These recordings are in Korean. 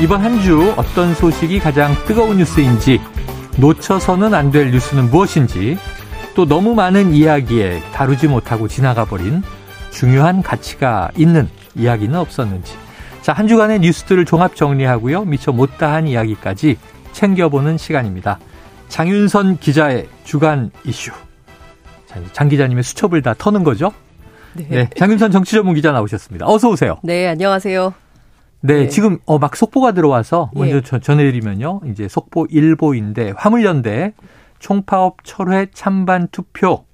이번 한 주 어떤 소식이 가장 뜨거운 뉴스인지 놓쳐서는 안 될 뉴스는 무엇인지 또 너무 많은 이야기에 다루지 못하고 지나가 버린 중요한 가치가 있는 이야기는 없었는지 자, 한 주간의 뉴스들을 종합 정리하고요. 미처 못다한 이야기까지 챙겨보는 시간입니다. 장윤선 기자의 주간 이슈. 자, 장 기자님의 수첩을 다 터는 거죠? 네. 네 장윤선 정치 전문 기자 나오셨습니다. 어서 오세요. 네, 안녕하세요. 네, 네, 지금 어 막 속보가 들어와서 먼저 예. 전해드리면요. 이제 속보 일보인데 화물연대 총파업 철회 찬반 투표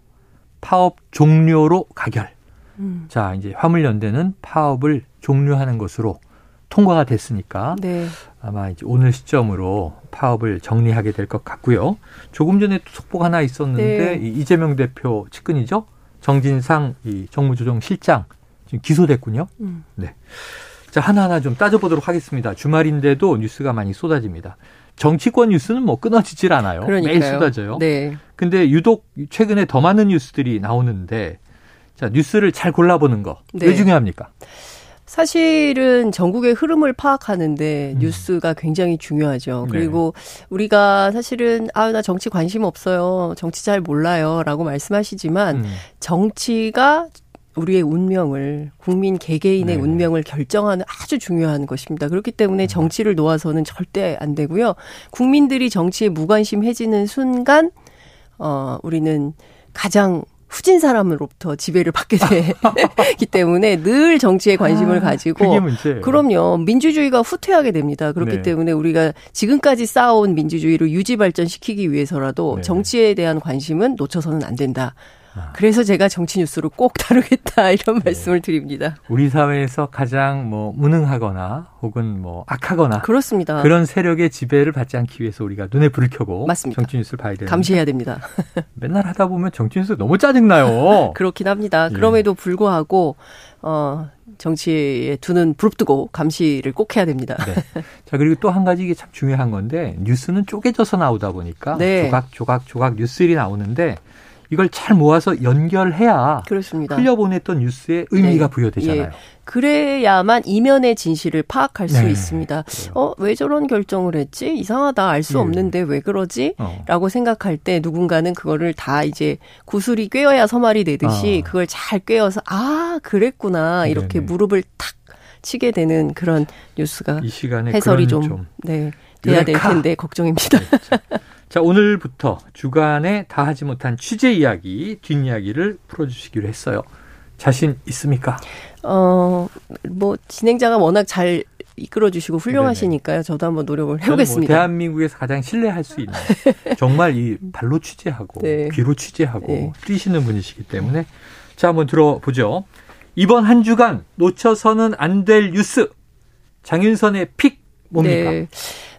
파업 종료로 가결. 음. 자, 이제 화물연대는 파업을 종료하는 것으로 통과가 됐으니까 네. 아마 이제 오늘 시점으로 파업을 정리하게 될 것 같고요. 조금 전에 또 속보가 하나 있었는데 네. 이재명 대표 측근이죠. 정진상 이 정무조정 실장 지금 기소됐군요. 음. 네. 자, 하나하나 좀 따져보도록 하겠습니다. 주말인데도 뉴스가 많이 쏟아집니다. 정치권 뉴스는 뭐 끊어지질 않아요. 그러니까요. 매일 쏟아져요. 네. 근데 유독 최근에 더 많은 뉴스들이 나오는데 자, 뉴스를 잘 골라보는 거. 네. 왜 중요합니까? 사실은 전국의 흐름을 파악하는데 음. 뉴스가 굉장히 중요하죠. 네. 그리고 우리가 사실은 아나 정치 관심 없어요. 정치 잘 몰라요라고 말씀하시지만 음. 정치가 우리의 운명을 국민 개개인의 네. 운명을 결정하는 아주 중요한 것입니다. 그렇기 때문에 음. 정치를 놓아서는 절대 안 되고요. 국민들이 정치에 무관심해지는 순간 어 우리는 가장 후진 사람으로부터 지배를 받게 되기 때문에 늘 정치에 관심을 아, 가지고 그럼요 민주주의가 후퇴하게 됩니다. 그렇기 네. 때문에 우리가 지금까지 쌓아온 민주주의를 유지 발전시키기 위해서라도 네. 정치에 대한 관심은 놓쳐서는 안 된다. 아. 그래서 제가 정치 뉴스를 꼭 다루겠다 이런 네. 말씀을 드립니다. 우리 사회에서 가장 뭐 무능하거나 혹은 뭐 악하거나 그렇습니다. 그런 세력의 지배를 받지 않기 위해서 우리가 눈에 불을 켜고 맞습니다. 정치 뉴스를 봐야 되는 감시해야 됩니다. 맨날 하다 보면 정치 뉴스 너무 짜증나요. 그렇긴 합니다. 예. 그럼에도 불구하고 어 정치에 두는 부릅뜨고 감시를 꼭 해야 됩니다. 네. 자 그리고 또 한 가지 이게 참 중요한 건데 뉴스는 쪼개져서 나오다 보니까 네. 조각 조각 조각 뉴스들이 나오는데 이걸 잘 모아서 연결해야 그렇습니다. 흘려보냈던 뉴스의 의미가 네. 부여되잖아요. 예. 그래야만 이면의 진실을 파악할 수 네. 있습니다. 어, 왜 저런 결정을 했지? 이상하다. 알수 예. 없는데 왜 그러지? 어. 라고 생각할 때 누군가는 그거를 다 이제 구슬이 꿰어야 서말이 되듯이 아. 그걸 잘 꿰어서 아, 그랬구나. 이렇게 네네. 무릎을 탁 치게 되는 그런 뉴스가 이 시간에 해설이 좀, 좀 네. 돼야 될 텐데 걱정입니다. 네, 자, 오늘부터 주간에 다 하지 못한 취재 이야기, 뒷이야기를 풀어주시기로 했어요. 자신 있습니까? 어, 뭐, 진행자가 워낙 잘 이끌어 주시고 훌륭하시니까요. 저도 한번 노력을 뭐 해보겠습니다. 뭐 대한민국에서 가장 신뢰할 수 있는 정말 이 발로 취재하고 네. 귀로 취재하고 네. 뛰시는 분이시기 때문에 자 한번 들어보죠. 이번 한 주간 놓쳐서는 안 될 뉴스 장윤선의 픽 뭡니까? 네.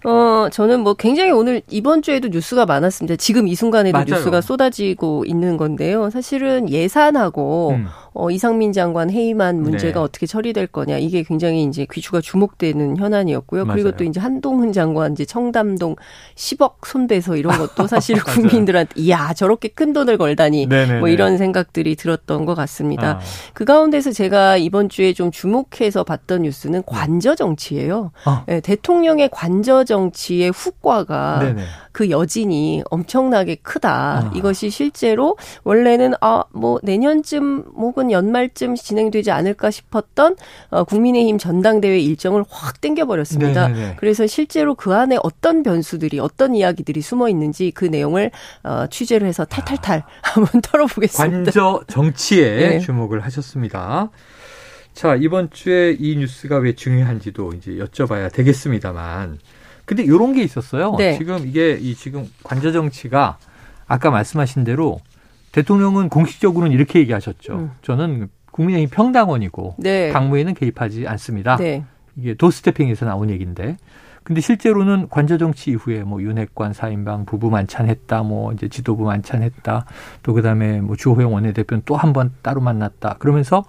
어, 저는 뭐 굉장히 오늘 이번 주에도 뉴스가 많았습니다. 지금 이 순간에도 맞아요. 뉴스가 쏟아지고 있는 건데요. 사실은 예산하고 음. 어, 이상민 장관 해임안 문제가 네. 어떻게 처리될 거냐 이게 굉장히 이제 귀추가 주목되는 현안이었고요. 맞아요. 그리고 또 이제 한동훈 장관 이제 청담동 10억 손대서 이런 것도 사실 국민들한테 이야 저렇게 큰 돈을 걸다니 네네네. 뭐 이런 생각들이 들었던 것 같습니다. 아. 그 가운데서 제가 이번 주에 좀 주목해서 봤던 뉴스는 관저 정치예요. 아. 네, 대통령의 관저 정치 의 후과가 네네. 그 여진이 엄청나게 크다. 아. 이것이 실제로 원래는 아 뭐 내년쯤 혹은 연말쯤 진행되지 않을까 싶었던 어, 국민의힘 전당대회 일정을 확 땡겨버렸습니다. 네네네. 그래서 실제로 그 안에 어떤 변수들이 어떤 이야기들이 숨어 있는지 그 내용을 어, 취재를 해서 탈탈탈 아. 한번 털어보겠습니다. 관저 정치에 네. 주목을 하셨습니다. 자, 이번 주에 이 뉴스가 왜 중요한지도 이제 여쭤봐야 되겠습니다만 근데 이런 게 있었어요. 네. 지금 이게 이 지금 관저 정치가 아까 말씀하신 대로 대통령은 공식적으로는 이렇게 얘기하셨죠. 음. 저는 국민의힘 평당원이고 네. 당무에는 개입하지 않습니다. 네. 이게 도스태핑에서 나온 얘기인데 근데 실제로는 관저 정치 이후에 뭐 윤핵관 사인방 부부 만찬했다, 뭐 이제 지도부 만찬했다, 또 그다음에 뭐 주호영 원내대표는 또 한 번 따로 만났다. 그러면서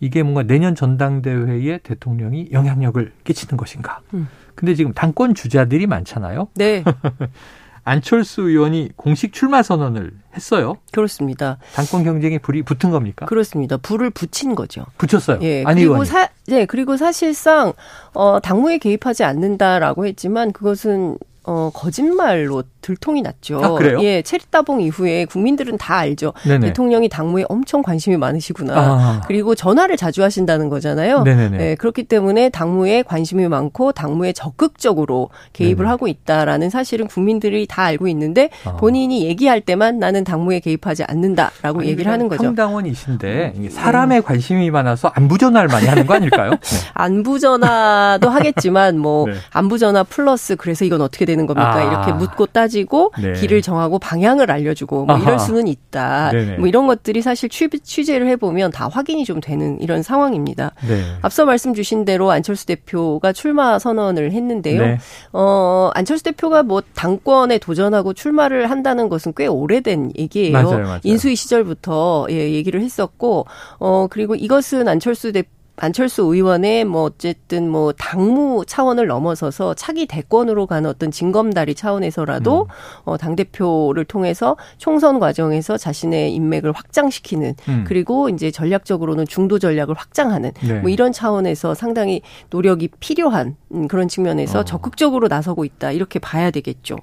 이게 뭔가 내년 전당대회에 대통령이 영향력을 끼치는 것인가. 음. 근데 지금 당권 주자들이 많잖아요. 네. 안철수 의원이 공식 출마 선언을 했어요. 그렇습니다. 당권 경쟁에 불이 붙은 겁니까? 그렇습니다. 불을 붙인 거죠. 붙였어요. 예. 그리고 사, 네, 그리고 사실상 어 당무에 개입하지 않는다라고 했지만 그것은 어, 거짓말로 들통이 났죠. 아, 그래요? 예, 체리따봉 이후에 국민들은 다 알죠. 네네. 대통령이 당무에 엄청 관심이 많으시구나. 아. 그리고 전화를 자주 하신다는 거잖아요. 네네네. 예, 그렇기 때문에 당무에 관심이 많고 당무에 적극적으로 개입을 네네. 하고 있다라는 사실은 국민들이 다 알고 있는데 아. 본인이 얘기할 때만 나는 당무에 개입하지 않는다라고 아니, 얘기를 하는 거죠. 평당원이신데 음. 사람의 관심이 많아서 안부 전화를 많이 하는 거 아닐까요? 네. 안부 전화도 하겠지만 뭐 네. 안부 전화 플러스 그래서 이건 어떻게 되는 되는 겁니까? 아. 이렇게 묻고 따지고 네. 길을 정하고 방향을 알려주고 뭐 이럴 수는 있다. 네네. 뭐 이런 것들이 사실 취재를 해보면 다 확인이 좀 되는 이런 상황입니다. 네. 앞서 말씀 주신 대로 안철수 대표가 출마 선언을 했는데요. 네. 어, 안철수 대표가 뭐 당권에 도전하고 출마를 한다는 것은 꽤 오래된 얘기예요. 맞아요, 맞아요. 인수위 시절부터 예, 얘기를 했었고 어, 그리고 이것은 안철수 대표 안철수 의원의 뭐 어쨌든 뭐 당무 차원을 넘어서서 차기 대권으로 가는 어떤 징검다리 차원에서라도 음. 어, 당 대표를 통해서 총선 과정에서 자신의 인맥을 확장시키는 음. 그리고 이제 전략적으로는 중도 전략을 확장하는 네. 뭐 이런 차원에서 상당히 노력이 필요한 그런 측면에서 어. 적극적으로 나서고 있다 이렇게 봐야 되겠죠.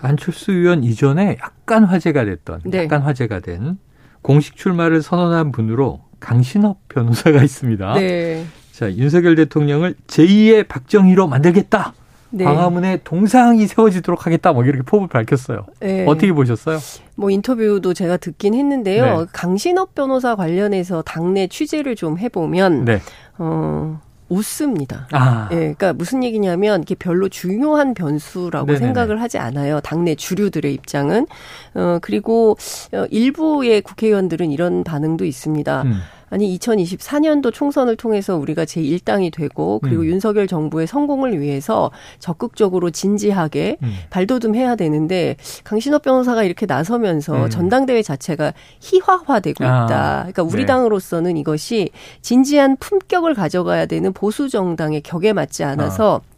안철수 의원 이전에 약간 화제가 됐던 네. 약간 화제가 된 공식 출마를 선언한 분으로 강신업 변호사가 있습니다. 네. 자, 윤석열 대통령을 제2의 박정희로 만들겠다. 네. 광화문에 동상이 세워지도록 하겠다. 뭐 이렇게 포부를 밝혔어요. 네. 어떻게 보셨어요? 뭐 인터뷰도 제가 듣긴 했는데요. 네. 강신업 변호사 관련해서 당내 취재를 좀 해보면 네. 어. 웃습니다. 아. 예, 그러니까 무슨 얘기냐면 이게 별로 중요한 변수라고 네네네. 생각을 하지 않아요. 당내 주류들의 입장은 어 그리고 어, 일부의 국회의원들은 이런 반응도 있습니다. 음. 아니 2024년도 총선을 통해서 우리가 제1당이 되고 그리고 음. 윤석열 정부의 성공을 위해서 적극적으로 진지하게 음. 발돋움해야 되는데 강신업 변호사가 이렇게 나서면서 음. 전당대회 자체가 희화화되고 아. 있다. 그러니까 우리 네. 당으로서는 이것이 진지한 품격을 가져가야 되는 보수 정당의 격에 맞지 않아서 아.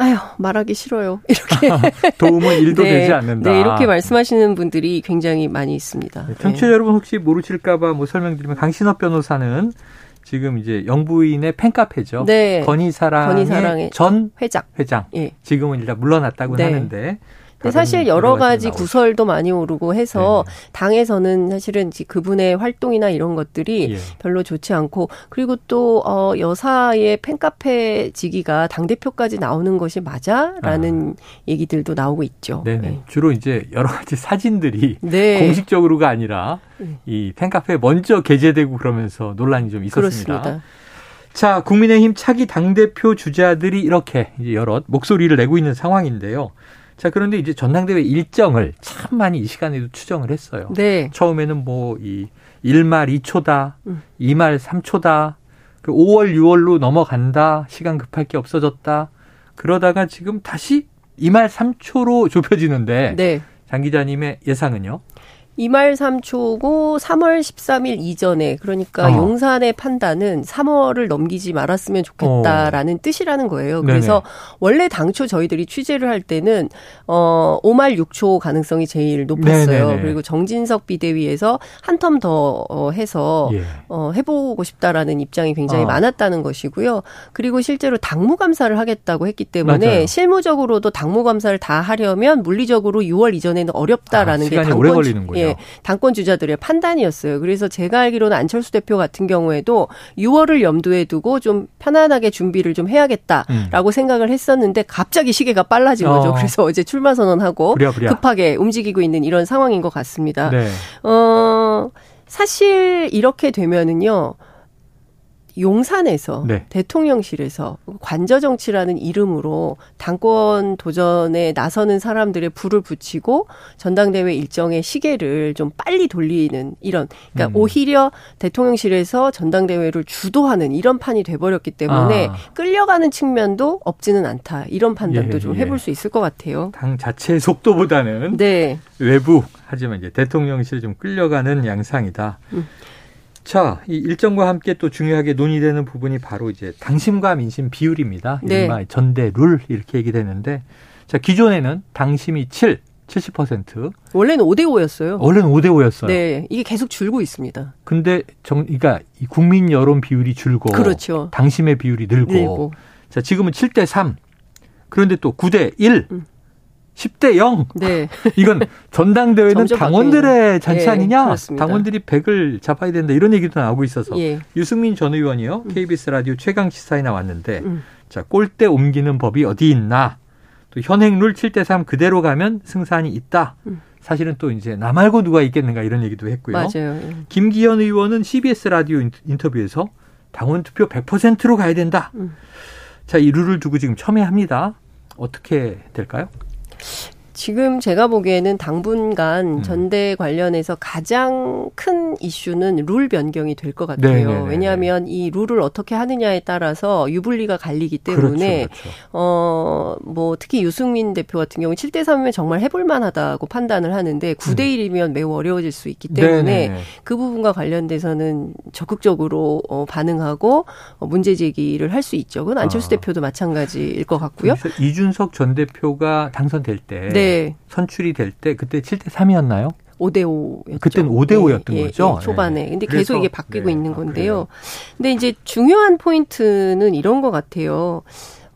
아유 말하기 싫어요. 이렇게 도움은 일도 네, 되지 않는다. 네 이렇게 말씀하시는 분들이 굉장히 많이 있습니다. 네, 청취자 네. 여러분 혹시 모르실까봐 뭐 설명드리면 강신업 변호사는 지금 이제 영부인의 팬카페죠. 네. 건희사랑의, 건희사랑의 전 회장. 회장. 예. 지금은 일단 물러났다고 네. 하는데 근데 사실 여러 가지 구설도 많이 오르고 해서 네. 당에서는 사실은 그분의 활동이나 이런 것들이 예. 별로 좋지 않고 그리고 또 어, 여사의 팬카페 지기가 당 대표까지 나오는 것이 맞아라는 아. 얘기들도 나오고 있죠. 네. 주로 이제 여러 가지 사진들이 네. 공식적으로가 아니라 네. 이 팬카페에 먼저 게재되고 그러면서 논란이 좀 있었습니다. 그렇습니다. 자, 국민의힘 차기 당대표 주자들이 이렇게 이제 여러 목소리를 내고 있는 상황인데요. 자, 그런데 이제 전당대회 일정을 참 많이 이 시간에도 추정을 했어요. 네. 처음에는 뭐 이 1말 2초다, 음. 2말 3초다, 그 5월 6월로 넘어간다, 시간 급할 게 없어졌다. 그러다가 지금 다시 2말 3초로 좁혀지는데 네. 장 기자님의 예상은요? 2말 3초고 3월 13일 이전에 그러니까 어. 용산의 판단은 3월을 넘기지 말았으면 좋겠다라는 어. 뜻이라는 거예요. 그래서 네네. 원래 당초 저희들이 취재를 할 때는 어 5말 6초 가능성이 제일 높았어요. 네네네. 그리고 정진석 비대위에서 한 텀더 어, 해서 예. 어 해보고 싶다라는 입장이 굉장히 어. 많았다는 것이고요. 그리고 실제로 당무 감사를 하겠다고 했기 때문에 맞아요. 실무적으로도 당무 감사를 다 하려면 물리적으로 6월 이전에는 어렵다라는 아, 게 당권 예, 당권 주자들의 판단이었어요. 그래서 제가 알기로는 안철수 대표 같은 경우에도 6월을 염두에 두고 좀 편안하게 준비를 좀 해야겠다라고 음. 생각을 했었는데 갑자기 시계가 빨라진 어. 거죠. 그래서 어제 출마 선언하고 부랴, 부랴. 급하게 움직이고 있는 이런 상황인 것 같습니다. 네. 어, 사실 이렇게 되면은요. 용산에서 네. 대통령실에서 관저 정치라는 이름으로 당권 도전에 나서는 사람들의 불을 붙이고 전당대회 일정의 시계를 좀 빨리 돌리는 이런 그러니까 음. 오히려 대통령실에서 전당대회를 주도하는 이런 판이 돼버렸기 때문에 아. 끌려가는 측면도 없지는 않다 이런 판단도 예, 좀 예. 해볼 수 있을 것 같아요. 당 자체의 속도보다는 네. 외부 하지만 이제 대통령실 좀 끌려가는 양상이다. 음. 자, 이 일정과 함께 또 중요하게 논의되는 부분이 바로 이제 당심과 민심 비율입니다. 네. 이른바 전대 룰 이렇게 얘기되는데 자, 기존에는 당심이 7, 70%. 원래는 5대 5였어요. 원래는 5대 5였어요. 네. 이게 계속 줄고 있습니다. 근데 정 그러니까 이 국민 여론 비율이 줄고 그렇죠. 당심의 비율이 늘고. 늘고. 자, 지금은 7대 3. 그런데 또 9대 1. 음. 10대 0. 네. 이건 전당대회는 당원들의 잔치 예, 아니냐? 그렇습니다. 당원들이 100을 잡아야 된다. 이런 얘기도 나오고 있어서. 예. 유승민 전 의원이요. KBS 라디오 최강 시사에 나왔는데 음. 자, 꼴대 옮기는 법이 어디 있나? 또 현행 룰 7대 3 그대로 가면 승산이 있다. 음. 사실은 또 이제 나 말고 누가 있겠는가 이런 얘기도 했고요. 맞아요. 예. 김기현 의원은 CBS 라디오 인터뷰에서 당원 투표 100%로 가야 된다. 음. 자, 이 룰을 두고 지금 첨예합니다. 어떻게 될까요? 지금 제가 보기에는 당분간 음. 전대 관련해서 가장 큰 이슈는 룰 변경이 될 것 같아요. 네네네네. 네, 네, 네. 왜냐하면 이 룰을 어떻게 하느냐에 따라서 유불리가 갈리기 때문에 그렇죠, 그렇죠. 어뭐 특히 유승민 대표 같은 경우 7대 3이면 정말 해볼 만하다고 판단을 하는데 9대 1이면 음. 매우 어려워질 수 있기 때문에 네네네. 그 부분과 관련돼서는 적극적으로 어 반응하고 어 문제 제기를 할 수 있죠. 그건 안철수 아. 대표도 마찬가지일 것 같고요. 이준석 전 대표가 당선될 때 네. 네. 선출이 될 때 그때 7대 3이었나요? 5대 5였죠. 그때는 5대 5였던 예, 거죠. 예, 초반에. 네. 근데 계속 이게 바뀌고 네. 있는 아, 건데요. 아, 근데 이제 중요한 포인트는 이런 것 같아요.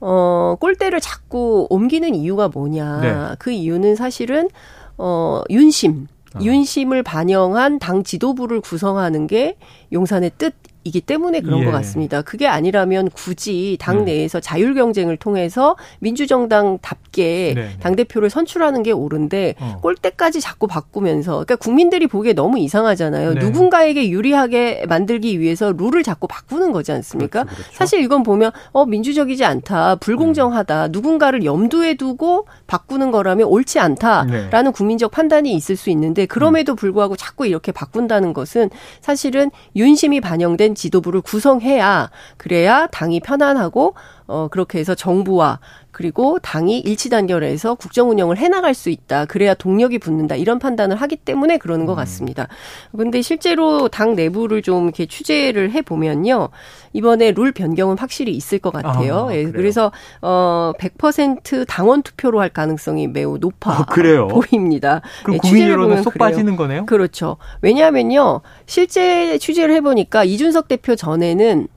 어, 꼴대를 자꾸 옮기는 이유가 뭐냐. 네. 그 이유는 사실은 어, 윤심. 아. 윤심을 반영한 당 지도부를 구성하는 게 용산의 뜻 이기 때문에 그런 예. 것 같습니다. 그게 아니라면 굳이 당 음. 내에서 자율 경쟁을 통해서 민주정당답게 네, 네. 당 대표를 선출하는 게 옳은데 어. 꼴대까지 자꾸 바꾸면서 그러니까 국민들이 보기에 너무 이상하잖아요. 네. 누군가에게 유리하게 만들기 위해서 룰을 자꾸 바꾸는 거지 않습니까? 그렇죠, 그렇죠. 사실 이건 보면 어 민주적이지 않다, 불공정하다, 음. 누군가를 염두에 두고 바꾸는 거라면 옳지 않다라는 네. 국민적 판단이 있을 수 있는데 그럼에도 불구하고 자꾸 이렇게 바꾼다는 것은 사실은 윤심이 반영된 지도부를 구성해야 그래야 당이 편안하고 어 그렇게 해서 정부와 그리고 당이 일치 단결해서 국정 운영을 해나갈 수 있다. 그래야 동력이 붙는다. 이런 판단을 하기 때문에 그러는 것 음. 같습니다. 그런데 실제로 당 내부를 좀 이렇게 취재를 해 보면요. 이번에 룰 변경은 확실히 있을 것 같아요. 아, 예, 그래서 어 100% 당원 투표로 할 가능성이 매우 높아 아, 그래요? 보입니다. 그럼 예, 국민 여론은 쏙 그래요. 빠지는 거네요? 그렇죠. 왜냐하면요. 실제 취재를 해보니까 이준석 대표 전에는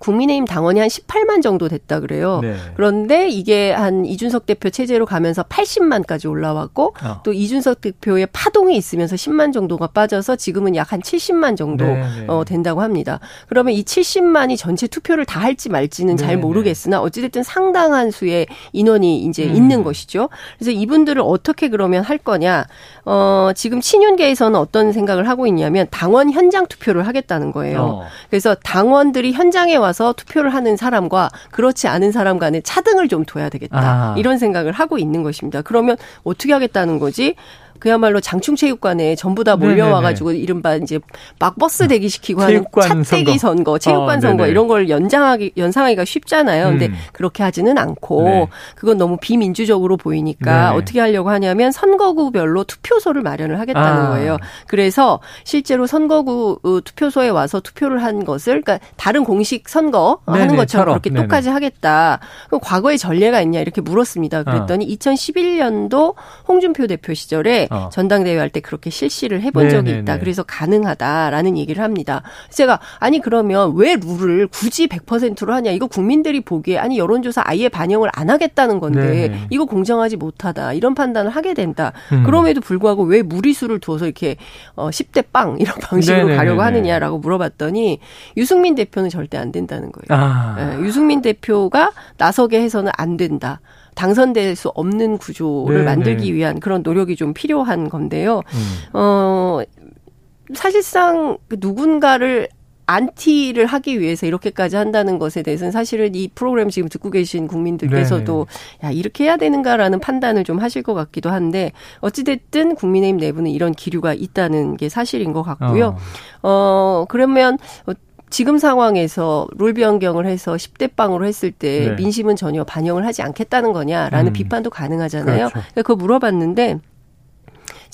국민의힘 당원이 한 18만 정도 됐다 그래요. 네. 그런데 이게 한 이준석 대표 체제로 가면서 80만까지 올라왔고 어. 또 이준석 대표의 파동이 있으면서 10만 정도가 빠져서 지금은 약 한 70만 정도 네, 네. 어, 된다고 합니다. 그러면 이 70만이 전체 투표를 다 할지 말지는 잘 네, 네. 모르겠으나 어찌됐든 상당한 수의 인원이 이제 음. 있는 것이죠. 그래서 이분들을 어떻게 그러면 할 거냐. 어, 지금 친윤계에서는 어떤 생각을 하고 있냐면 당원 현장 투표를 하겠다는 거예요. 어. 그래서 당원들이 현장에 와 와서 투표를 하는 사람과 그렇지 않은 사람 간에 차등을 좀 둬야 되겠다. 아. 이런 생각을 하고 있는 것입니다. 그러면 어떻게 하겠다는 거지? 그야말로 장충체육관에 전부 다 몰려와가지고 이른바 이제 막 버스 대기시키고 하는 차대기 선거, 선거 체육관 어, 선거 이런 걸 연장하기 연상하기가 쉽잖아요. 근데 음. 그렇게 하지는 않고 네. 그건 너무 비민주적으로 보이니까 네. 어떻게 하려고 하냐면 선거구별로 투표소를 마련을 하겠다는 아. 거예요. 그래서 실제로 선거구 어, 투표소에 와서 투표를 한 것을 그러니까 다른 공식 선거 네네, 하는 것처럼 그렇게 네네. 똑같이 하겠다. 그럼 과거에 전례가 있냐 이렇게 물었습니다. 그랬더니 어. 2011년도 홍준표 대표 시절에 어. 전당대회 할 때 그렇게 실시를 해본 네네네. 적이 있다. 그래서 가능하다라는 얘기를 합니다. 제가 아니 그러면 왜 룰을 굳이 100%로 하냐? 이거 국민들이 보기에 아니 여론조사 아예 반영을 안 하겠다는 건데 네네. 이거 공정하지 못하다 이런 판단을 하게 된다. 음. 그럼에도 불구하고 왜 무리수를 두어서 이렇게 어 10대 빵 이런 방식으로 네네네네. 가려고 하느냐라고 물어봤더니 유승민 대표는 절대 안 된다는 거예요. 아. 네, 유승민 대표가 나서게 해서는 안 된다. 당선될 수 없는 구조를 네 만들기 네. 위한 그런 노력이 좀 필요한 건데요. 음. 어, 사실상 그 누군가를 안티를 하기 위해서 이렇게까지 한다는 것에 대해서는 사실은 이 프로그램 지금 듣고 계신 국민들께서도 네네. 야 이렇게 해야 되는가라는 판단을 좀 하실 것 같기도 한데 어찌됐든 국민의힘 내부는 이런 기류가 있다는 게 사실인 것 같고요. 어, 어 그러면 지금 상황에서 룰 변경을 해서 10대 빵으로 했을 때 네. 민심은 전혀 반영을 하지 않겠다는 거냐라는 음. 비판도 가능하잖아요. 그렇죠. 그러니까 그거 물어봤는데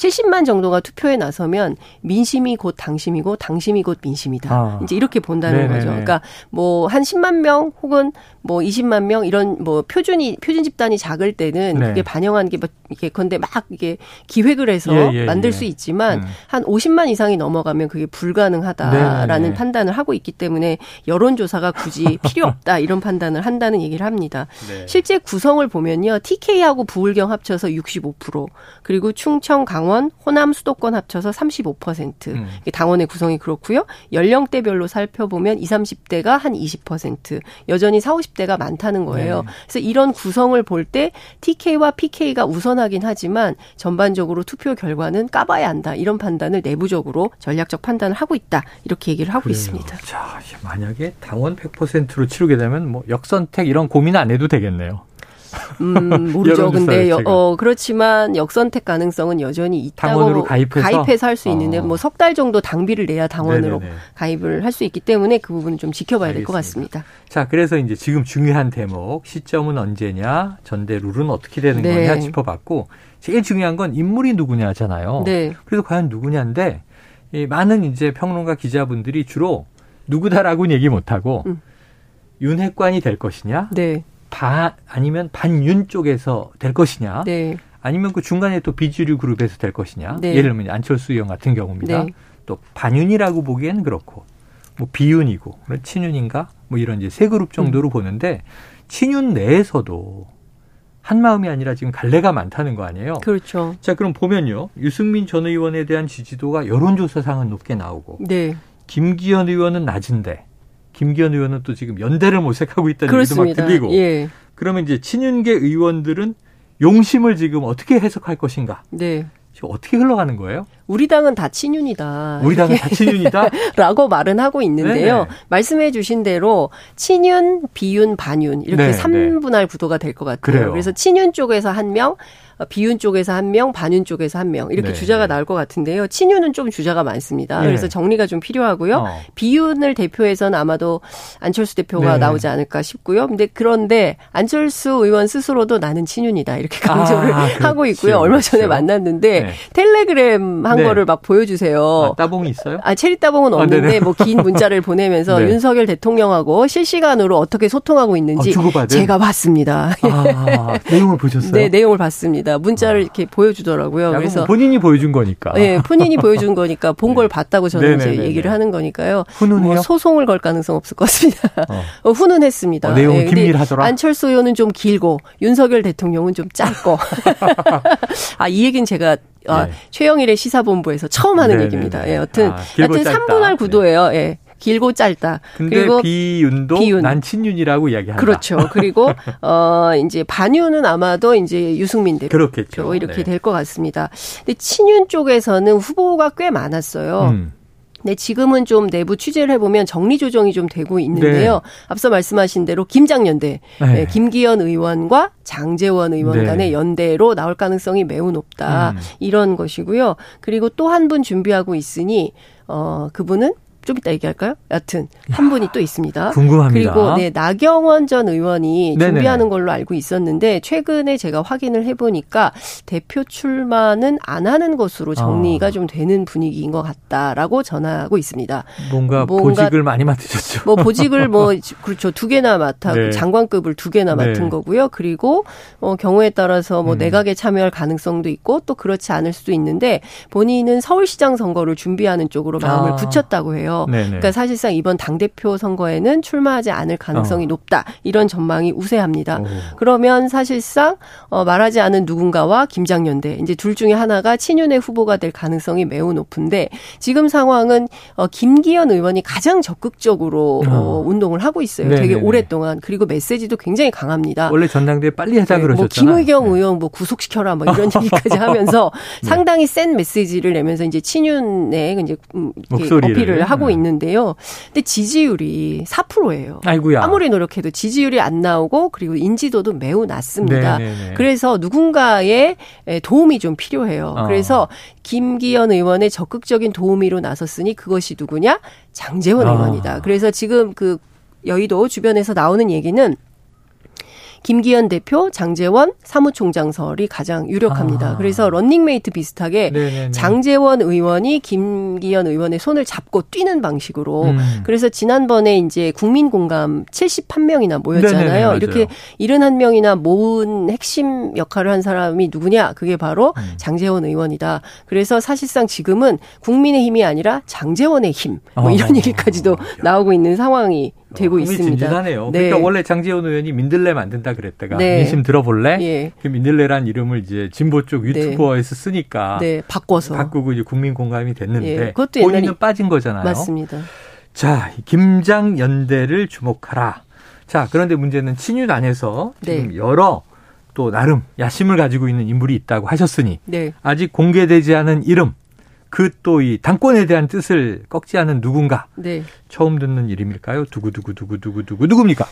70만 정도가 투표에 나서면 민심이 곧 당심이고 당심이 곧 민심이다. 아. 이제 이렇게 본다는 네네네. 거죠. 그러니까 뭐 한 10만 명 혹은 뭐 20만 명 이런 뭐 표준이 표준 집단이 작을 때는 네. 그게 반영하는 게뭐 이게 건데 막 이게 기획을 해서 예, 예, 만들 예. 수 있지만 음. 한 50만 이상이 넘어가면 그게 불가능하다라는 네네네. 판단을 하고 있기 때문에 여론조사가 굳이 필요 없다 이런 판단을 한다는 얘기를 합니다. 네. 실제 구성을 보면요 TK하고 부울경 합쳐서 65% 그리고 충청 강원 호남 수도권 합쳐서 35% 음. 당원의 구성이 그렇고요 연령대별로 살펴보면 20, 30대가 한 20% 여전히 40, 50대가 많다는 거예요. 네. 그래서 이런 구성을 볼 때 TK와 PK가 우선하긴 하지만 전반적으로 투표 결과는 까봐야 한다. 이런 판단을 내부적으로 전략적 판단을 하고 있다. 이렇게 얘기를 하고 그래요. 있습니다. 자, 만약에 당원 100%로 치르게 되면 뭐 역선택 이런 고민 안 해도 되겠네요. 음, 모르죠. 근데 여, 어, 그렇지만 역선택 가능성은 여전히 있다고 당원으로 가입해서, 가입해서 할 수 있는데 어. 뭐석 달 정도 당비를 내야 당원으로 네네네. 가입을 할 수 있기 때문에 그 부분은 좀 지켜봐야 될 것 같습니다. 자, 그래서 이제 지금 중요한 대목 시점은 언제냐, 전대 룰은 어떻게 되는 네. 거냐 짚어봤고 제일 중요한 건 인물이 누구냐잖아요. 네. 그래서 과연 누구냐인데 이 많은 이제 평론가 기자분들이 주로 누구다라고는 얘기 못하고 음. 윤핵관이 될 것이냐, 네. 반 아니면 반윤 쪽에서 될 것이냐. 네. 아니면 그 중간에 또 비주류 그룹에서 될 것이냐. 네. 예를 들면 안철수 의원 같은 경우입니다. 네. 또 반윤이라고 보기에는 그렇고 뭐 비윤이고 친윤인가 뭐 이런 이제 세 그룹 정도로 음. 보는데 친윤 내에서도 한 마음이 아니라 지금 갈래가 많다는 거 아니에요? 그렇죠. 자, 그럼 보면요. 유승민 전 의원에 대한 지지도가 여론조사상은 높게 나오고 네. 김기현 의원은 낮은데 김기현 의원은 또 지금 연대를 모색하고 있다는 얘기도 막 들리고. 예. 그러면 이제 친윤계 의원들은 용심을 지금 어떻게 해석할 것인가? 네. 지금 어떻게 흘러가는 거예요? 우리 당은 다 친윤이다. 우리 당은 다 친윤이다? 라고 말은 하고 있는데요. 네네. 말씀해 주신 대로 친윤, 비윤, 반윤 이렇게 네, 3분할 구도가 될 것 같아요. 그래요. 그래서 친윤 쪽에서 한 명, 어, 비윤 쪽에서 한 명, 반윤 쪽에서 한 명 이렇게 네. 주자가 나올 것 같은데요. 친윤은 좀 주자가 많습니다. 네. 그래서 정리가 좀 필요하고요. 어. 비윤을 대표해서는 아마도 안철수 대표가 네. 나오지 않을까 싶고요. 근데 그런데 안철수 의원 스스로도 나는 친윤이다 이렇게 강조를 아, 하고 있고요. 얼마 전에 그렇죠. 만났는데 네. 텔레그램 한 네. 거를 막 보여주세요. 아, 따봉이 있어요? 아 체리 따봉은 아, 없는데 아, 뭐긴 문자를 보내면서 네. 윤석열 대통령하고 실시간으로 어떻게 소통하고 있는지 아, 제가 봤습니다. 아, 내용을 보셨어요? 네, 내용을 봤습니다. 있습니다. 문자를 아. 이렇게 보여주더라고요. 그래서 본인이 보여준 거니까. 네, 본인이 보여준 거니까 본걸 네. 봤다고 저는 네네네네. 이제 얘기를 하는 거니까요. 훈훈해요? 뭐 소송을 걸 가능성 없을 것 같습니다. 어. 어, 훈훈했습니다. 어, 내용 네, 긴밀하더라. 안철수 의원은 좀 길고 윤석열 대통령은 좀 짧고. 아, 이 얘기는 제가 아, 네. 최영일의 시사본부에서 처음 하는 네네네. 얘기입니다. 예, 여튼, 아, 여튼 3분할 구도예요. 네. 예. 길고 짧다. 근데 그리고 비윤도 비윤. 난 친윤이라고 이야기한다. 그렇죠. 그리고 어 이제 반윤은 아마도 이제 유승민 대표 그렇겠죠. 이렇게 네. 될것 같습니다. 근데 친윤 쪽에서는 후보가 꽤 많았어요. 음. 네, 지금은 좀 내부 취재를 해보면 정리 조정이 좀 되고 있는데요. 네. 앞서 말씀하신 대로 김장연대, 네. 네, 김기현 의원과 장재원 의원 네. 간의 연대로 나올 가능성이 매우 높다. 음. 이런 것이고요. 그리고 또 한 분 준비하고 있으니 어 그분은 좀 이따 얘기할까요? 여튼 한 분이 또 있습니다. 궁금합니다. 그리고 네 나경원 전 의원이 네네. 준비하는 걸로 알고 있었는데 최근에 제가 확인을 해보니까 대표 출마는 안 하는 것으로 정리가 어. 좀 되는 분위기인 것 같다라고 전하고 있습니다. 뭔가, 뭔가 보직을 많이 맡으셨죠. 뭐 보직을 뭐 그렇죠 두 개나 맡아 네. 장관급을 두 개나 네. 맡은 거고요. 그리고 어, 경우에 따라서 뭐 음. 내각에 참여할 가능성도 있고 또 그렇지 않을 수도 있는데 본인은 서울시장 선거를 준비하는 쪽으로 마음을 아. 붙였다고 해요. 거예요. 네네. 그러니까 사실상 이번 당 대표 선거에는 출마하지 않을 가능성이 어. 높다. 이런 전망이 우세합니다. 오. 그러면 사실상 어, 말하지 않은 누군가와 김장연대 이제 둘 중에 하나가 친윤의 후보가 될 가능성이 매우 높은데 지금 상황은 어, 김기현 의원이 가장 적극적으로 어. 어 운동을 하고 있어요. 네네네. 되게 오랫동안 그리고 메시지도 굉장히 강합니다. 원래 전당대회 빨리 하자 네, 그러셨잖아요. 뭐 김의경 네. 의원 뭐 구속시켜라 뭐 이런 얘기까지 하면서 네. 상당히 센 메시지를 내면서 이제 친윤의 이제 음, 어필을 하고 하고 있는데요. 근데 지지율이 4%예요. 아이고야. 아무리 노력해도 지지율이 안 나오고 그리고 인지도도 매우 낮습니다. 네네네. 그래서 누군가의 도움이 좀 필요해요. 어. 그래서 김기현 의원의 적극적인 도우미로 나섰으니 그것이 누구냐? 장재원 어. 의원이다. 그래서 지금 그 여의도 주변에서 나오는 얘기는 김기현 대표, 장제원 사무총장설이 가장 유력합니다. 아. 그래서 런닝메이트 비슷하게 네네네. 장제원 의원이 김기현 의원의 손을 잡고 뛰는 방식으로 음. 그래서 지난번에 이제 국민 공감 71명이나 모였잖아요. 네네네, 이렇게 71명이나 모은 핵심 역할을 한 사람이 누구냐? 그게 바로 음. 장제원 의원이다. 그래서 사실상 지금은 국민의 힘이 아니라 장제원의 힘, 뭐 이런 어. 얘기까지도 나오고 있는 상황이 되고 있습니다. 진진하네요. 네. 그러니까 원래 장재원 의원이 민들레 만든다 그랬다가 네. 민심 들어볼래? 예. 그 민들레란 이름을 이제 진보 쪽 네. 유튜버에서 네. 쓰니까 네. 바꿔서 바꾸고 이제 국민 공감이 됐는데 예. 그것도 본인은 빠진 거잖아요. 맞습니다. 자, 김장 연대를 주목하라. 자, 그런데 문제는 친윤 안에서 지금 네. 여러 또 나름 야심을 가지고 있는 인물이 있다고 하셨으니 네. 아직 공개되지 않은 이름 그 또 이 당권에 대한 뜻을 꺾지 않은 누군가. 네. 처음 듣는 이름일까요? 두구두구 두구두구 두구 누굽니까?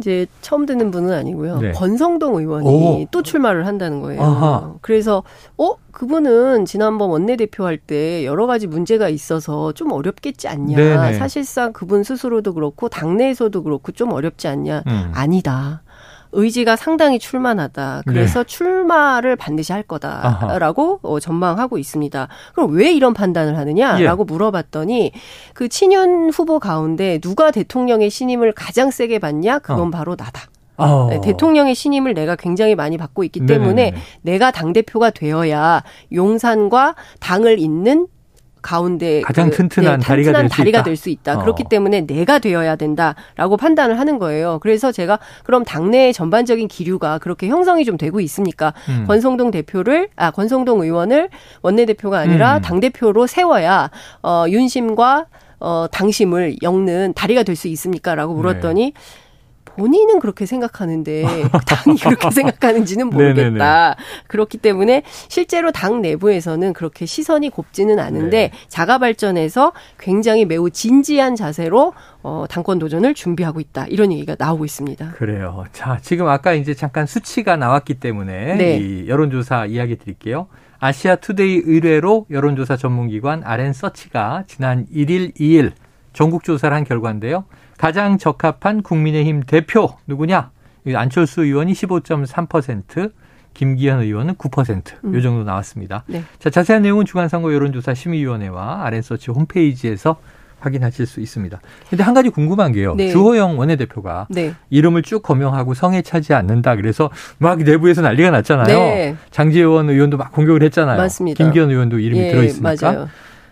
이제 처음 듣는 분은 아니고요. 네. 권성동 의원이 오. 또 출마를 한다는 거예요. 아하. 그래서 어 그분은 지난번 원내대표 할 때 여러 가지 문제가 있어서 좀 어렵겠지 않냐. 네네. 사실상 그분 스스로도 그렇고 당내에서도 그렇고 좀 어렵지 않냐. 음. 아니다. 의지가 상당히 출만하다. 그래서 네. 출마를 반드시 할 거다라고 어, 전망하고 있습니다. 그럼 왜 이런 판단을 하느냐라고 예. 물어봤더니 그 친윤 후보 가운데 누가 대통령의 신임을 가장 세게 받냐? 그건 어. 바로 나다. 어. 네, 대통령의 신임을 내가 굉장히 많이 받고 있기 때문에 네네네. 내가 당대표가 되어야 용산과 당을 잇는 가운데 가장 그, 튼튼한, 네, 다리가, 될, 다리가 될수 있다. 어. 그렇기 때문에 내가 되어야 된다라고 판단을 하는 거예요. 그래서 제가 그럼 당내의 전반적인 기류가 그렇게 형성이 좀 되고 있습니까? 음. 권성동 대표를 아 권성동 의원을 원내대표가 아니라 음. 당 대표로 세워야 어 윤심과 어 당심을 엮는 다리가 될 수 있습니까라고 물었더니 네. 본인은 그렇게 생각하는데 당이 그렇게 생각하는지는 모르겠다. 그렇기 때문에 실제로 당 내부에서는 그렇게 시선이 곱지는 않은데 네. 자가 발전해서 굉장히 매우 진지한 자세로 어, 당권 도전을 준비하고 있다. 이런 얘기가 나오고 있습니다. 그래요. 자, 지금 아까 이제 잠깐 수치가 나왔기 때문에 네. 이 여론조사 이야기 드릴게요. 아시아 투데이 의뢰로 여론조사 전문기관 알앤써치가 지난 1일, 2일 전국 조사를 한 결과인데요. 가장 적합한 국민의힘 대표 누구냐? 안철수 의원이 15.3%, 김기현 의원은 9%. 음. 요 정도 나왔습니다. 네. 자, 자세한 내용은 중앙선거 여론조사 심의위원회와 알앤써치 홈페이지에서 확인하실 수 있습니다. 근데 한 가지 궁금한 게요. 네. 주호영 원내대표가 네. 이름을 쭉 거명하고 성에 차지 않는다. 그래서 막 내부에서 난리가 났잖아요. 네. 장재원 의원도 막 공격을 했잖아요. 맞습니다. 김기현 의원도 이름이 예, 들어있으니까. 맞아요.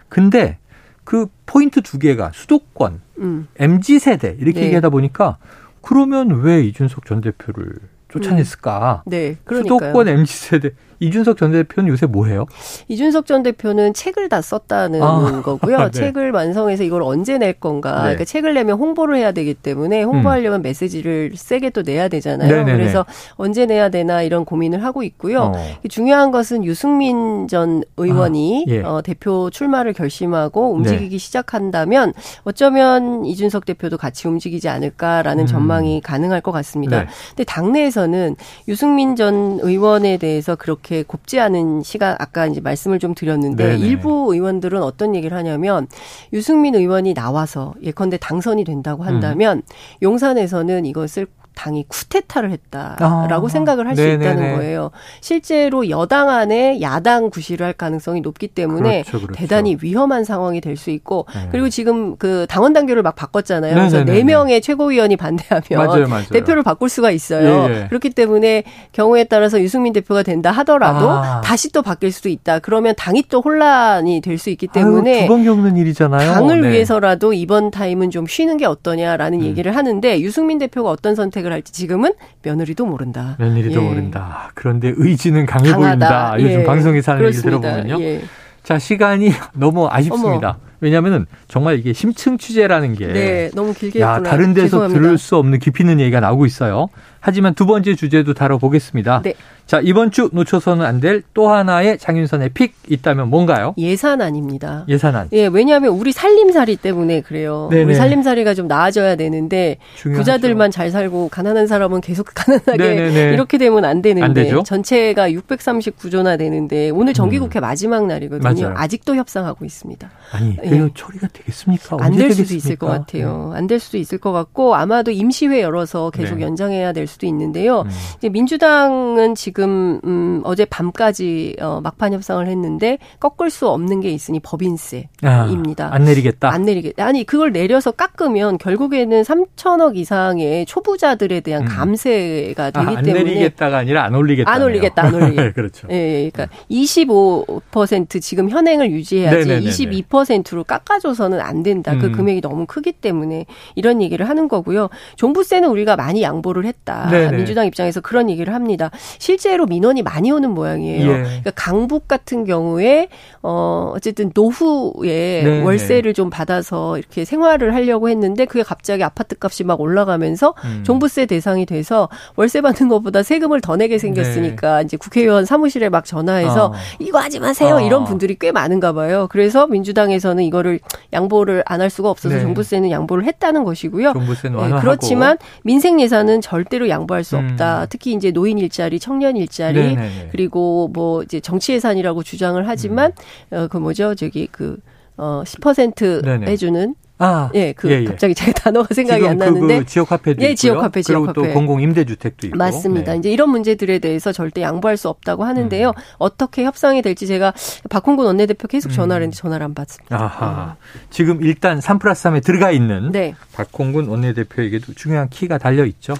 근데 그 포인트 두 개가 수도권, 음. MZ 세대 이렇게 네. 얘기하다 보니까 그러면 왜 이준석 전 대표를 쫓아냈을까? 음. 네, 그러니까요. 수도권 MZ 세대 이준석 전 대표는 요새 뭐 해요? 이준석 전 대표는 책을 다 썼다는 아, 거고요. 네. 책을 완성해서 이걸 언제 낼 건가. 네. 그러니까 책을 내면 홍보를 해야 되기 때문에 홍보하려면 음. 메시지를 세게 또 내야 되잖아요. 네네네. 그래서 언제 내야 되나 이런 고민을 하고 있고요. 어. 중요한 것은 유승민 전 의원이 아, 예. 어, 대표 출마를 결심하고 움직이기 네. 시작한다면 어쩌면 이준석 대표도 같이 움직이지 않을까라는 음. 전망이 가능할 것 같습니다. 네. 근데 당내에서 는 유승민 전 의원에 대해서 그렇게 곱지 않은 시간 아까 이제 말씀을 좀 드렸는데 네네. 일부 의원들은 어떤 얘기를 하냐면 유승민 의원이 나와서 예컨대 당선이 된다고 한다면 음. 용산에서는 이것을 당이 쿠데타를 했다라고 아, 생각을 할 수 있다는 거예요. 실제로 여당 안에 야당 구실을 할 가능성이 높기 때문에 그렇죠, 그렇죠. 대단히 위험한 상황이 될 수 있고 네. 그리고 지금 그 당원 단계를 막 바꿨잖아요. 네네네네. 그래서 네 명의 최고위원이 반대하면 맞아요, 맞아요. 대표를 바꿀 수가 있어요. 예, 예. 그렇기 때문에 경우에 따라서 유승민 대표가 된다 하더라도 아. 다시 또 바뀔 수도 있다. 그러면 당이 또 혼란이 될 수 있기 때문에 두 번 겪는 일이잖아요. 당을 네. 위해서라도 이번 타임은 좀 쉬는 게 어떠냐라는 음. 얘기를 하는데 유승민 대표가 어떤 선택 선택을 할지 지금은 며느리도 모른다. 며느리도 예. 모른다. 그런데 의지는 강해 강하다. 보인다. 요즘 예. 방송에서 하는 얘기 들어보면요. 예. 자, 시간이 너무 아쉽습니다. 어머. 왜냐하면 정말 이게 심층 취재라는 게 네, 너무 길게 야, 다른 데서 죄송합니다. 들을 수 없는 깊이 있는 얘기가 나오고 있어요. 하지만 두 번째 주제도 다뤄보겠습니다. 네. 자, 이번 주 놓쳐서는 안 될 또 하나의 장윤선의 픽 있다면 뭔가요? 예산안입니다. 예산안. 예, 왜냐하면 우리 살림살이 때문에 그래요. 네네. 우리 살림살이가 좀 나아져야 되는데 중요하죠. 부자들만 잘 살고 가난한 사람은 계속 가난하게 네네네. 이렇게 되면 안 되는데 안 전체가 639조나 되는데 오늘 정기국회 음. 마지막 날이거든요. 맞아요. 아직도 협상하고 있습니다. 아니, 그 예. 처리가 되겠습니까? 안 될 수도 있을 것 같아요. 네. 안될 수도 있을 것 같고 아마도 임시회 열어서 계속 네. 연장해야 될 수도 있는데요. 음. 이제 민주당은 지금 음 어제 밤까지 어 막판 협상을 했는데 꺾을 수 없는 게 있으니 법인세입니다. 아, 안 내리겠다. 안 내리겠. 아니 그걸 내려서 깎으면 결국에는 3천억 이상의 초부자들에 대한 음. 감세가 되기 아, 안 때문에 안 내리겠다가 아니라 안 올리겠다. 안 올리겠다. 안 올리겠다. 그렇죠. 예, 예, 그러니까 25% 지금 현행을 유지해야지 네네네네. 22%로 깎아줘서는 안 된다. 그 음. 금액이 너무 크기 때문에 이런 얘기를 하는 거고요. 종부세는 우리가 많이 양보를 했다. 네네. 민주당 입장에서 그런 얘기를 합니다. 실 실제로 민원이 많이 오는 모양이에요. 예. 그러니까 강북 같은 경우에 어 어쨌든 노후에 네, 월세를 네. 좀 받아서 이렇게 생활을 하려고 했는데 그게 갑자기 아파트 값이 막 올라가면서 음. 종부세 대상이 돼서 월세 받는 것보다 세금을 더 내게 생겼으니까 네. 이제 국회의원 사무실에 막 전화해서 어. 이거 하지 마세요. 어. 이런 분들이 꽤 많은가 봐요. 그래서 민주당에서는 이거를 양보를 안 할 수가 없어서 네. 종부세는 양보를 했다는 것이고요. 종부세는 네, 그렇지만 민생 예산은 절대로 양보할 수 없다. 음. 특히 이제 노인 일자리, 청년 1년 일자리 네네네. 그리고 뭐 이제 정치 예산이라고 주장을 하지만 음. 어그 뭐죠 저기 그어 10% 네네. 해주는 아, 예, 그 예, 예. 갑자기 제가 단어가 생각이 안 나는데 그 지역 화폐도 예, 지역 화폐, 지역 화폐. 또 공공 임대주택도 있고 맞습니다. 네. 이제 이런 문제들에 대해서 절대 양보할 수 없다고 하는데요. 음. 어떻게 협상이 될지 제가 박홍근 원내대표 계속 음. 전화를 했는데 전화를 안 받습니다. 아하. 음. 지금 일단 3 플러스 3에 들어가 있는 네. 박홍근 원내대표에게도 중요한 키가 달려 있죠.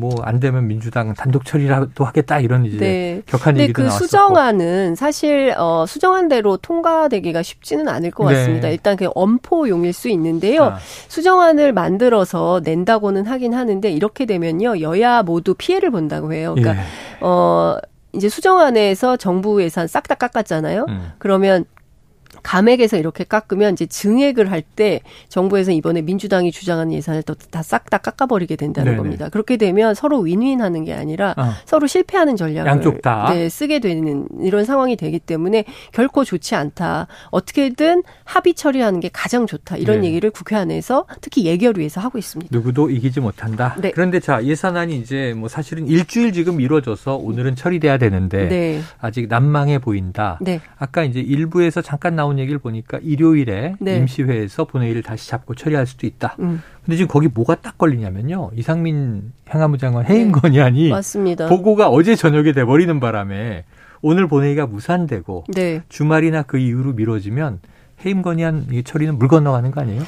뭐 안 되면 민주당은 단독 처리라도 하겠다 이런 이제 네. 격한 얘기도 그 나왔었고. 수정안은 사실 어 수정안대로 통과되기가 쉽지는 않을 것 네. 같습니다. 네. 일단 그 엄포용일 수 있는데요. 아. 수정안을 만들어서 낸다고는 하긴 하는데 이렇게 되면요 여야 모두 피해를 본다고 해요. 그러니까 예. 어 이제 수정안에서 정부 예산 싹 다 깎았잖아요. 음. 그러면 감액에서 이렇게 깎으면 이제 증액을 할 때 정부에서 이번에 민주당이 주장하는 예산을 또 다 싹 다 깎아버리게 된다는 네네. 겁니다. 그렇게 되면 서로 윈윈하는 게 아니라 어. 서로 실패하는 전략을. 네, 쓰게 되는 이런 상황이 되기 때문에 결코 좋지 않다. 어떻게든 합의 처리하는 게 가장 좋다. 이런 네. 얘기를 국회 안에서 특히 예결위에서 하고 있습니다. 누구도 이기지 못한다. 네. 그런데 자 예산안이 이제 뭐 사실은 일주일 지금 이루어져서 오늘은 처리돼야 되는데 네. 아직 난망해 보인다. 네. 아까 이제 일부에서 잠깐 나온 얘기를 보니까 일요일에 네. 임시회에서 본회의를 다시 잡고 처리할 수도 있다. 음. 근데 지금 거기 뭐가 딱 걸리냐면요. 이상민 행안부 장관 해임 네. 건의안이 맞습니다. 보고가 어제 저녁에 돼 버리는 바람에 오늘 본회의가 무산되고 네. 주말이나 그 이후로 미뤄지면 해임 건의안 처리는 물 건너가는 거 아니에요?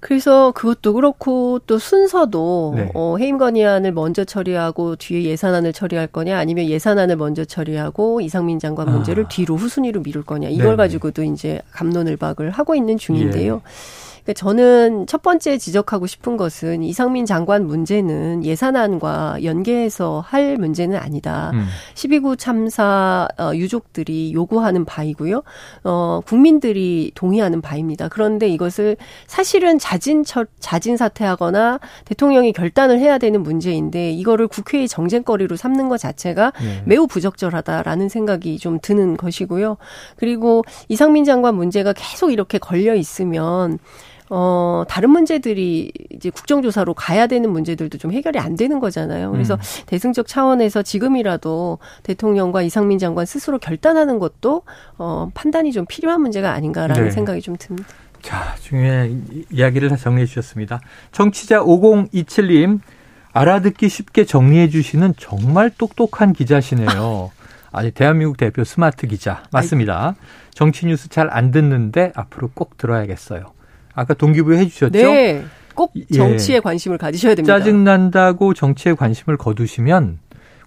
그래서 그것도 그렇고 또 순서도 네. 어, 해임 건의안을 먼저 처리하고 뒤에 예산안을 처리할 거냐 아니면 예산안을 먼저 처리하고 이상민 장관 문제를 아. 뒤로 후순위로 미룰 거냐 이걸 네 가지고도 이제 감론을박을 하고 있는 중인데요. 예. 그러니까 저는 첫 번째 지적하고 싶은 것은 이상민 장관 문제는 예산안과 연계해서 할 문제는 아니다. 음. 12구 참사 어, 유족들이 요구하는 바이고요. 어, 국민들이 동의하는 바입니다. 그런데 이것을 사실은 자진 처, 자진 사퇴하거나 대통령이 결단을 해야 되는 문제인데 이거를 국회의 정쟁거리로 삼는 것 자체가 네. 매우 부적절하다라는 생각이 좀 드는 것이고요. 그리고 이상민 장관 문제가 계속 이렇게 걸려 있으면 어, 다른 문제들이 이제 국정조사로 가야 되는 문제들도 좀 해결이 안 되는 거잖아요. 그래서 음. 대승적 차원에서 지금이라도 대통령과 이상민 장관 스스로 결단하는 것도 어, 판단이 좀 필요한 문제가 아닌가라는 네. 생각이 좀 듭니다. 자, 중요한 이야기를 다 정리해 주셨습니다. 정치자 5027님, 알아듣기 쉽게 정리해 주시는 정말 똑똑한 기자시네요. 아니, 대한민국 대표 스마트 기자. 맞습니다. 정치 뉴스 잘 안 듣는데 앞으로 꼭 들어야겠어요. 아까 동기부여 해주셨죠? 네. 꼭 정치에 예. 관심을 가지셔야 됩니다. 짜증난다고 정치에 관심을 거두시면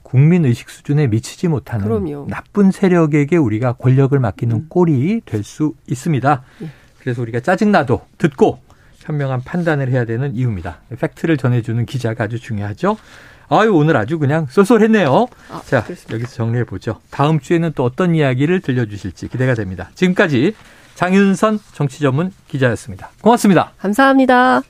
국민 의식 수준에 미치지 못하는 그럼요. 나쁜 세력에게 우리가 권력을 맡기는 음. 꼴이 될 수 있습니다. 예. 그래서 우리가 짜증나도 듣고 현명한 판단을 해야 되는 이유입니다. 팩트를 전해주는 기자가 아주 중요하죠. 아유 오늘 아주 그냥 쏠쏠했네요. 아, 자 그렇습니다. 여기서 정리해 보죠. 다음 주에는 또 어떤 이야기를 들려주실지 기대가 됩니다. 지금까지 장윤선 정치전문 기자였습니다. 고맙습니다. 감사합니다.